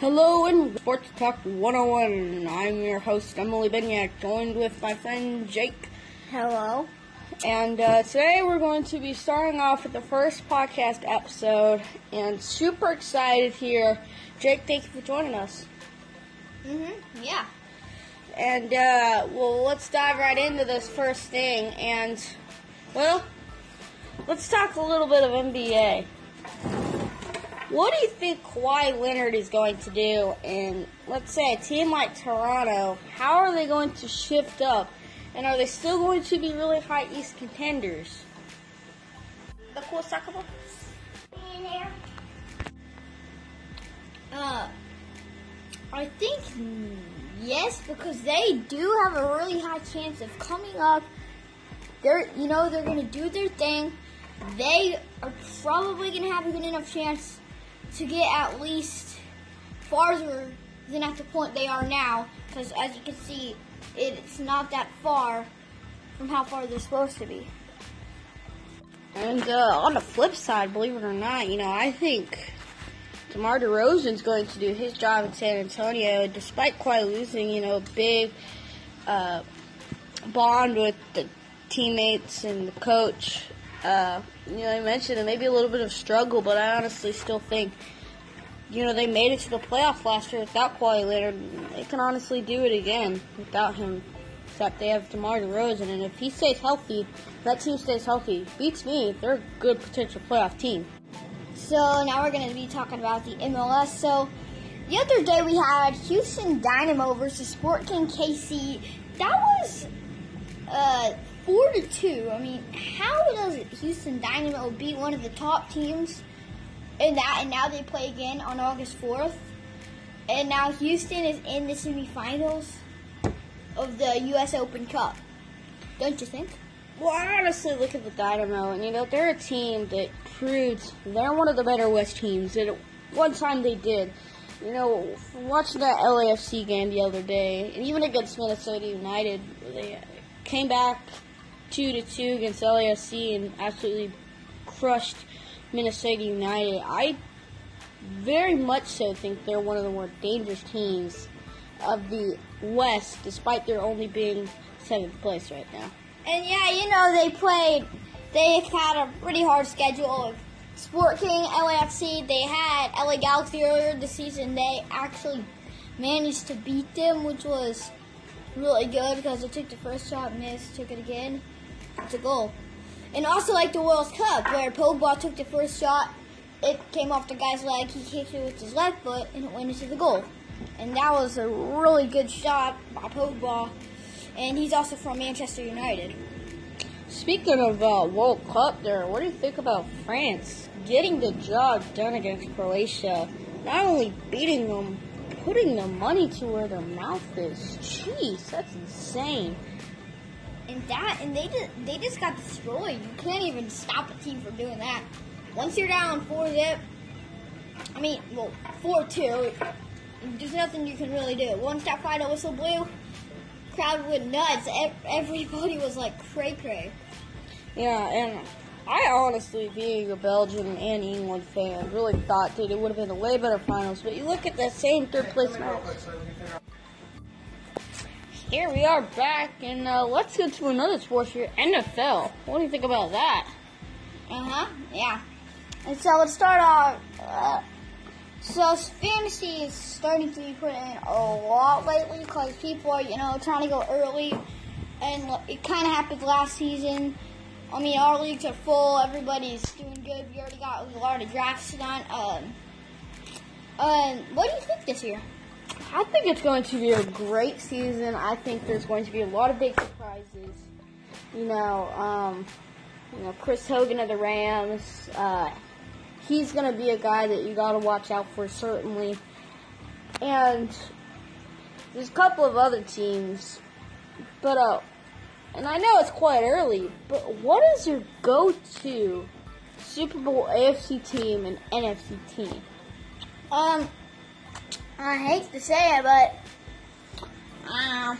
Hello and Sports Talk 101. I'm your host, Emily Benyak, joined with my friend Jake. Hello. And uh, today we're going to be starting off with the first podcast episode, and super excited here. Jake, thank you for joining us. Mhm. Yeah. And uh, well, let's dive right into this first thing. And well, let's talk a little bit of NBA. What do you think Kawhi Leonard is going to do? And let's say a team like Toronto, how are they going to shift up? And are they still going to be really high East contenders? The cool soccer ball? Uh, I think yes because they do have a really high chance of coming up. They're you know they're gonna do their thing. They are probably gonna have a good enough chance to get at least farther than at the point they are now. Because as you can see, it's not that far from how far they're supposed to be. And uh, on the flip side, believe it or not, you know, I think DeMar DeRozan's going to do his job in San Antonio, despite quite losing, you know, a big uh, bond with the teammates and the coach. Uh, you know, I mentioned it maybe a little bit of struggle, but I honestly still think, you know, they made it to the playoffs last year without Kawhi Leonard. They can honestly do it again without him. Except they have DeMar DeRozan, and if he stays healthy, that team stays healthy. Beats me. They're a good potential playoff team. So now we're going to be talking about the MLS. So the other day we had Houston Dynamo versus Sporting KC. That was uh, four to two. I mean, how does Houston Dynamo beat one of the top teams in that, and now they play again on August fourth, and now Houston is in the semifinals of the U.S. Open Cup. Don't you think? Well, I honestly look at the Dynamo, and you know they're a team that proves they're one of the better West teams. And one time they did. You know, watching that LAFC game the other day, and even against Minnesota United, they came back two to two against LAFC and absolutely crushed Minnesota United. I very much so think they're one of the more dangerous teams of the West, despite their only being seventh place right now. And yeah, you know, they played, they had a pretty hard schedule. Of Sporting, LAFC, they had LA Galaxy earlier this season. They actually managed to beat them, which was really good because they took the first shot, missed, took it again. A goal. And also like the World Cup, where Pogba took the first shot, it came off the guy's leg, he kicked it with his left foot, and it went into the goal. And that was a really good shot by Pogba. And he's also from Manchester United. Speaking of uh, World Cup, there, what do you think about France getting the job done against Croatia? Not only beating them, putting the money to where their mouth is. Jeez, that's insane. And that, and they just they just got destroyed. You can't even stop a team from doing that. Once you're down four zip, I mean, well, four two. There's nothing you can really do. Once that final whistle blew, crowd went nuts. Everybody was like cray cray. Yeah, and I honestly, being a Belgian and England fan, really thought that it would have been a way better finals. But you look at that same third place match. Here we are back, and uh, let's get to another sports here, NFL. What do you think about that? Uh huh. Yeah. And so let's start off. Uh, so fantasy is starting to be put in a lot lately because people are, you know, trying to go early, and it kind of happened last season. I mean, our leagues are full. Everybody's doing good. We already got a lot of drafts done. Um, um, what do you think this year? I think it's going to be a great season. I think there's going to be a lot of big surprises. You know, um, you know, Chris Hogan of the Rams. Uh, he's going to be a guy that you got to watch out for certainly. And there's a couple of other teams, but uh, and I know it's quite early, but what is your go-to Super Bowl AFC team and NFC team? Um, I hate to say it, but um,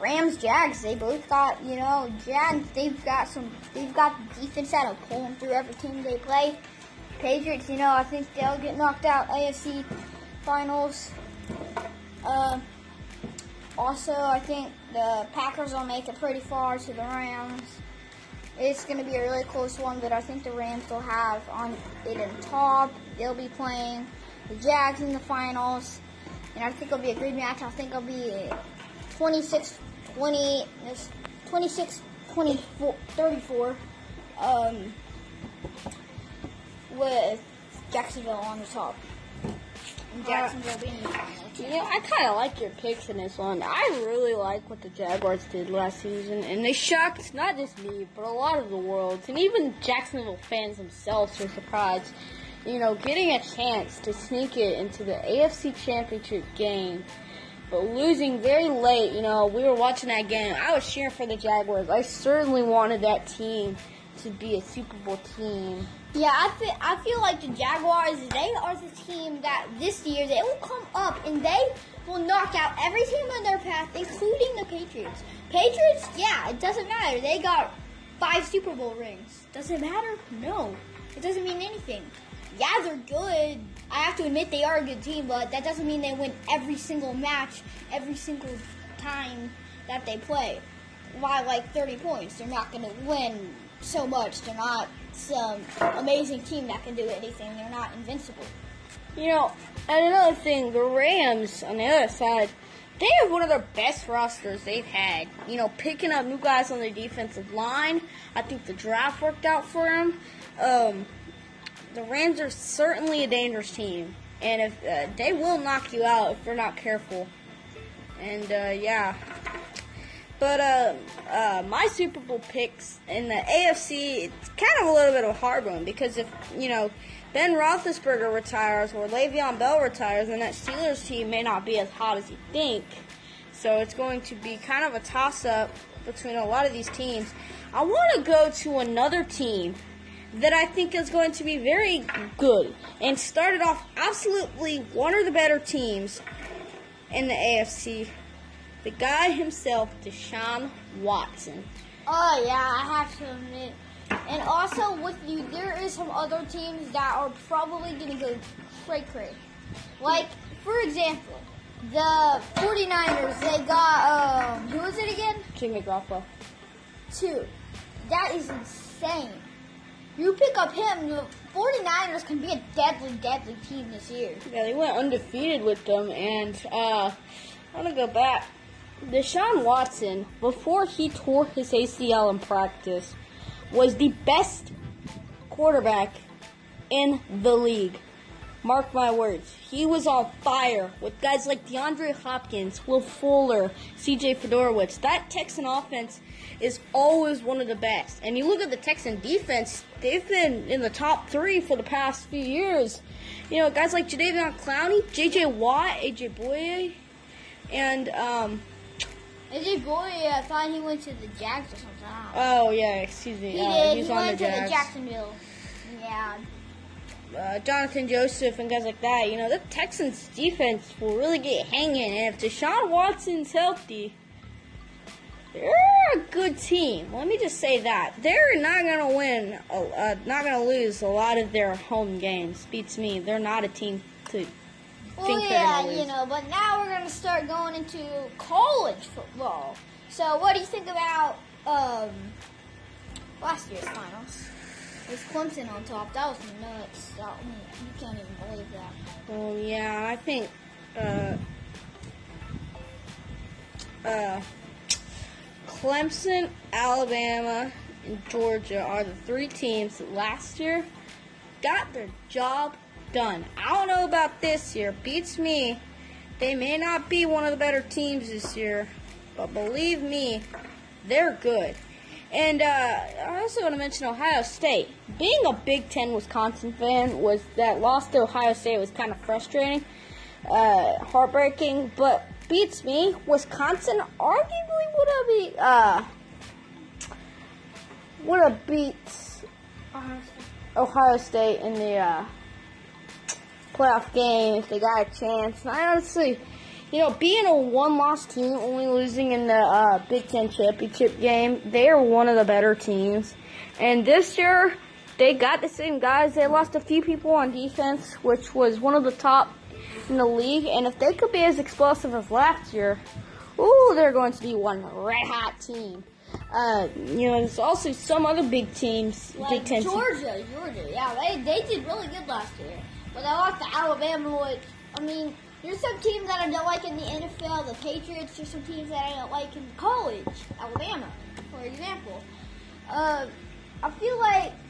Rams, Jags, they both got you know Jags. They've got some. They've got the defense that'll pull them through every team they play. Patriots, you know, I think they'll get knocked out AFC finals. Uh, also, I think the Packers will make it pretty far to the Rams. It's going to be a really close one, but I think the Rams will have on it in top. They'll be playing the Jags in the finals, and I think it'll be a great match. I think it'll be 26 20, 26 24, 34, um, with Jacksonville on the top. And Jacksonville being the finals. You know, I kind of like your picks in this one. I really like what the Jaguars did last season, and they shocked not just me, but a lot of the world, and even Jacksonville fans themselves were surprised. You know, getting a chance to sneak it into the AFC Championship game, but losing very late. You know, we were watching that game. I was cheering for the Jaguars. I certainly wanted that team to be a Super Bowl team. Yeah, I feel I feel like the Jaguars. They are the team that this year they will come up and they will knock out every team on their path, including the Patriots. Patriots, yeah, it doesn't matter. They got five Super Bowl rings. Does it matter? No, it doesn't mean anything. Yeah, they're good. I have to admit they are a good team, but that doesn't mean they win every single match, every single time that they play. By like 30 points, they're not going to win so much. They're not some amazing team that can do anything. They're not invincible. You know, and another thing, the Rams on the other side, they have one of their best rosters they've had. You know, picking up new guys on the defensive line. I think the draft worked out for them. Um, the Rams are certainly a dangerous team, and if uh, they will knock you out if they're not careful. And uh, yeah, but uh, uh, my Super Bowl picks in the AFC, it's kind of a little bit of a hard one because if you know Ben Roethlisberger retires or Le'Veon Bell retires, then that Steelers team may not be as hot as you think. So it's going to be kind of a toss-up between a lot of these teams. I want to go to another team that I think is going to be very good and started off absolutely one of the better teams in the AFC. The guy himself, Deshaun Watson. Oh yeah, I have to admit. And also with you, there is some other teams that are probably gonna go cray cray. Like, for example, the 49ers, they got um who is it again? Jimmy Garoppolo. Two. That is insane. You pick up him, the 49ers can be a deadly, deadly team this year. Yeah, they went undefeated with them, and uh, I want to go back. Deshaun Watson, before he tore his ACL in practice, was the best quarterback in the league. Mark my words. He was on fire with guys like DeAndre Hopkins, Will Fuller, CJ Fiedorowicz. That Texan offense is always one of the best. And you look at the Texan defense, they've been in the top three for the past few years. You know, guys like Jadeveon Clowney, JJ Watt, AJ Bouye, and um, AJ Boy, I thought he went to the Jags or something. Oh yeah, excuse me. He uh, did. He's he on went the to the Jacksonville. Yeah. Uh, Jonathan Joseph and guys like that. You know, the Texans defense will really get hanging. And if Deshaun Watson's healthy, they're a good team. Let me just say that they're not gonna win, uh, not gonna lose a lot of their home games. Beats me. They're not a team to Well, think they're yeah, you know, but now we're gonna start going into college football. So, what do you think about um, last year's finals? Was Clemson on top. That was nuts. That, you can't even believe that. Well, yeah, I think uh, uh, Clemson, Alabama, and Georgia are the three teams that last year got their job done. I don't know about this year. Beats me. They may not be one of the better teams this year, but believe me, they're good. And uh, I also want to mention Ohio State. Being a Big Ten Wisconsin fan was that loss to Ohio State was kind of frustrating, uh, heartbreaking. But beats me. Wisconsin arguably would have beat uh, would have beat Ohio State in the uh, playoff game if they got a chance. And I honestly, you know, being a one-loss team, only losing in the uh, Big Ten championship game, they are one of the better teams. And this year, they got the same guys. They lost a few people on defense, which was one of the top in the league, and if they could be as explosive as last year, ooh, they're going to be one red hot team. Uh, you know, there's also some other big teams, Like Big Georgia, Georgia, yeah, they they did really good last year. But I lost to Alabama, which I mean, there's some teams that I don't like in the NFL, the Patriots. There's some teams that I don't like in college, Alabama, for example. Uh, I feel like some of the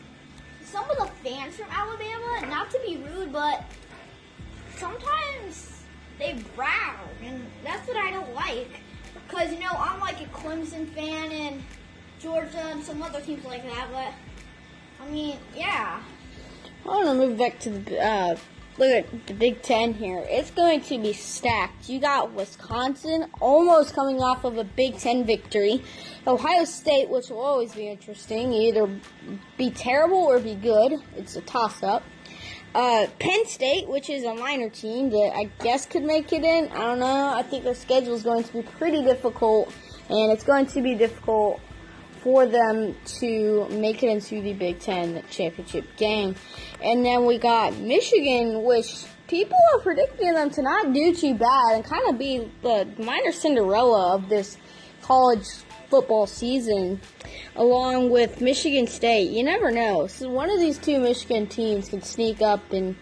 fans from Alabama, not to be rude, but sometimes they brag, and that's what I don't like. Because, you know, I'm like a Clemson fan and Georgia and some other teams like that, but I mean, yeah. I want to move back to the uh, look at the Big Ten here. It's going to be stacked. You got Wisconsin almost coming off of a Big Ten victory. Ohio State, which will always be interesting, either be terrible or be good. It's a toss up. Uh, Penn State, which is a minor team that I guess could make it in. I don't know. I think their schedule is going to be pretty difficult, and it's going to be difficult for them to make it into the Big Ten championship game. And then we got Michigan, which people are predicting them to not do too bad and kind of be the minor Cinderella of this college football season, along with Michigan State. You never know. So one of these two Michigan teams can sneak up and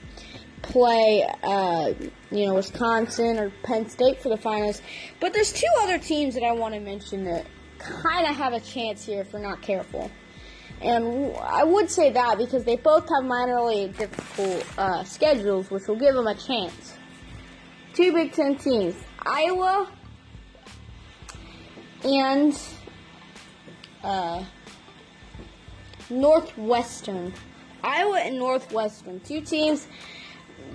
play, uh, you know, Wisconsin or Penn State for the finals. But there's two other teams that I want to mention that kind of have a chance here if we're not careful. And I would say that because they both have minorly difficult uh, schedules, which will give them a chance. Two Big Ten teams Iowa and uh, Northwestern. Iowa and Northwestern. Two teams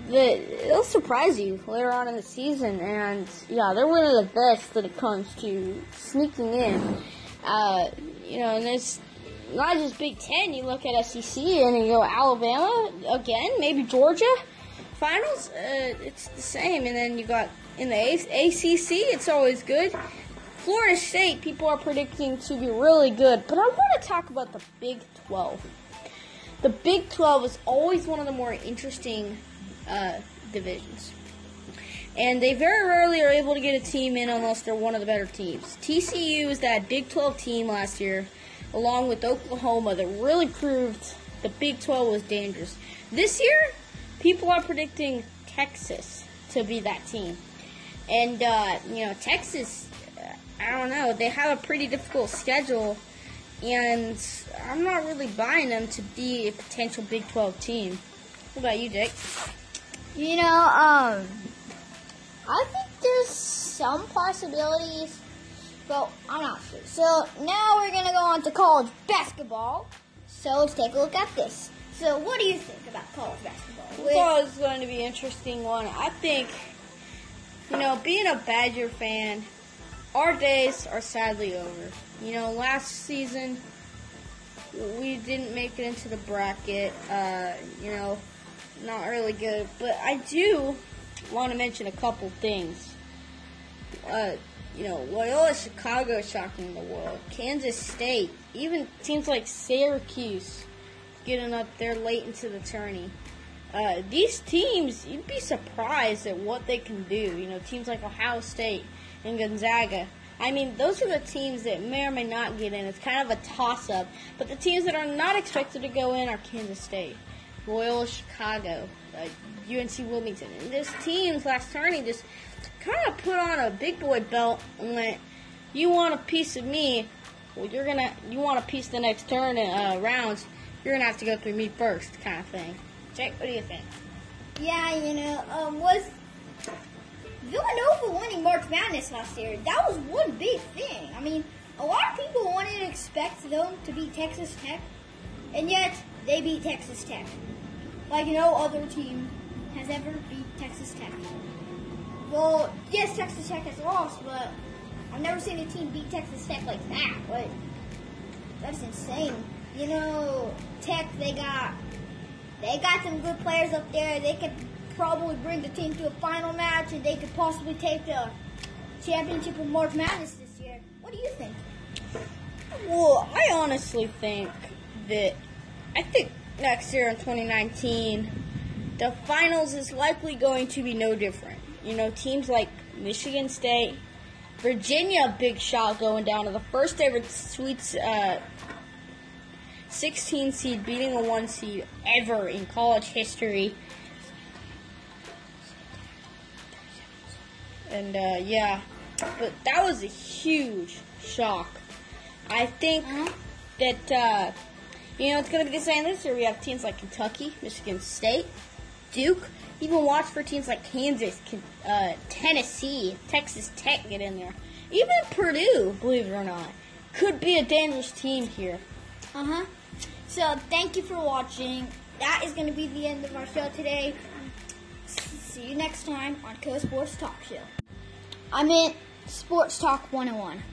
it'll surprise you later on in the season. And yeah, they're one of the best when it comes to sneaking in. Uh, you know, and it's not just Big Ten. You look at SEC and you go Alabama again, maybe Georgia. Finals, uh, it's the same. And then you got in the A- ACC, it's always good. Florida State, people are predicting to be really good. But I want to talk about the Big 12. The Big 12 is always one of the more interesting uh, divisions. And they very rarely are able to get a team in unless they're one of the better teams. TCU is that Big 12 team last year, along with Oklahoma, that really proved the Big 12 was dangerous. This year, people are predicting Texas to be that team. And, uh, you know, Texas, I don't know, they have a pretty difficult schedule. And I'm not really buying them to be a potential Big 12 team. What about you, Jake? You know, um, I think there's some possibilities, but I'm not sure. So now we're gonna go on to college basketball. So let's take a look at this. So what do you think about college basketball? I thought it was going to be an interesting one. I think, you know, being a Badger fan, our days are sadly over. You know, last season we didn't make it into the bracket. Uh, you know, not really good. But I do want to mention a couple things. Uh, you know, Loyola Chicago shocking the world. Kansas State, even teams like Syracuse getting up there late into the tourney. Uh, these teams, you'd be surprised at what they can do. You know, teams like Ohio State and Gonzaga. I mean, those are the teams that may or may not get in. It's kind of a toss up. But the teams that are not expected to go in are Kansas State, Loyola Chicago, uh, UNC Wilmington. And those teams last tourney just kind of put on a big boy belt and went, you want a piece of me, well, you're to, you want a piece the next turn uh, rounds, you're to have to go through me first, kind of thing. Jake, what do you think? Yeah, you know, um, was Villanova winning March Madness last year? That was one big thing. I mean, a lot of people wanted to expect them to beat Texas Tech, and yet they beat Texas Tech. Like no other team has ever beat Texas Tech. Well, yes, Texas Tech has lost, but I've never seen a team beat Texas Tech like that. But that's insane. You know, Tech they got they got some good players up there. They could probably bring the team to a final match, and they could possibly take the championship of March Madness this year. What do you think? Well, I honestly think that I think next year in 2019, the finals is likely going to be no different. You know, teams like Michigan State, Virginia, big shot going down to the first ever Sweet uh, 16 seed beating a one seed ever in college history. And uh, yeah, but that was a huge shock. I think that uh, you know it's going to be the same this year. We have teams like Kentucky, Michigan State, Duke. Even watch for teams like Kansas, uh, Tennessee, Texas Tech get in there. Even Purdue, believe it or not, could be a dangerous team here. Uh huh. So thank you for watching. That is going to be the end of our show today. See you next time on Co Sports Talk Show. I'm meant Sports Talk 101.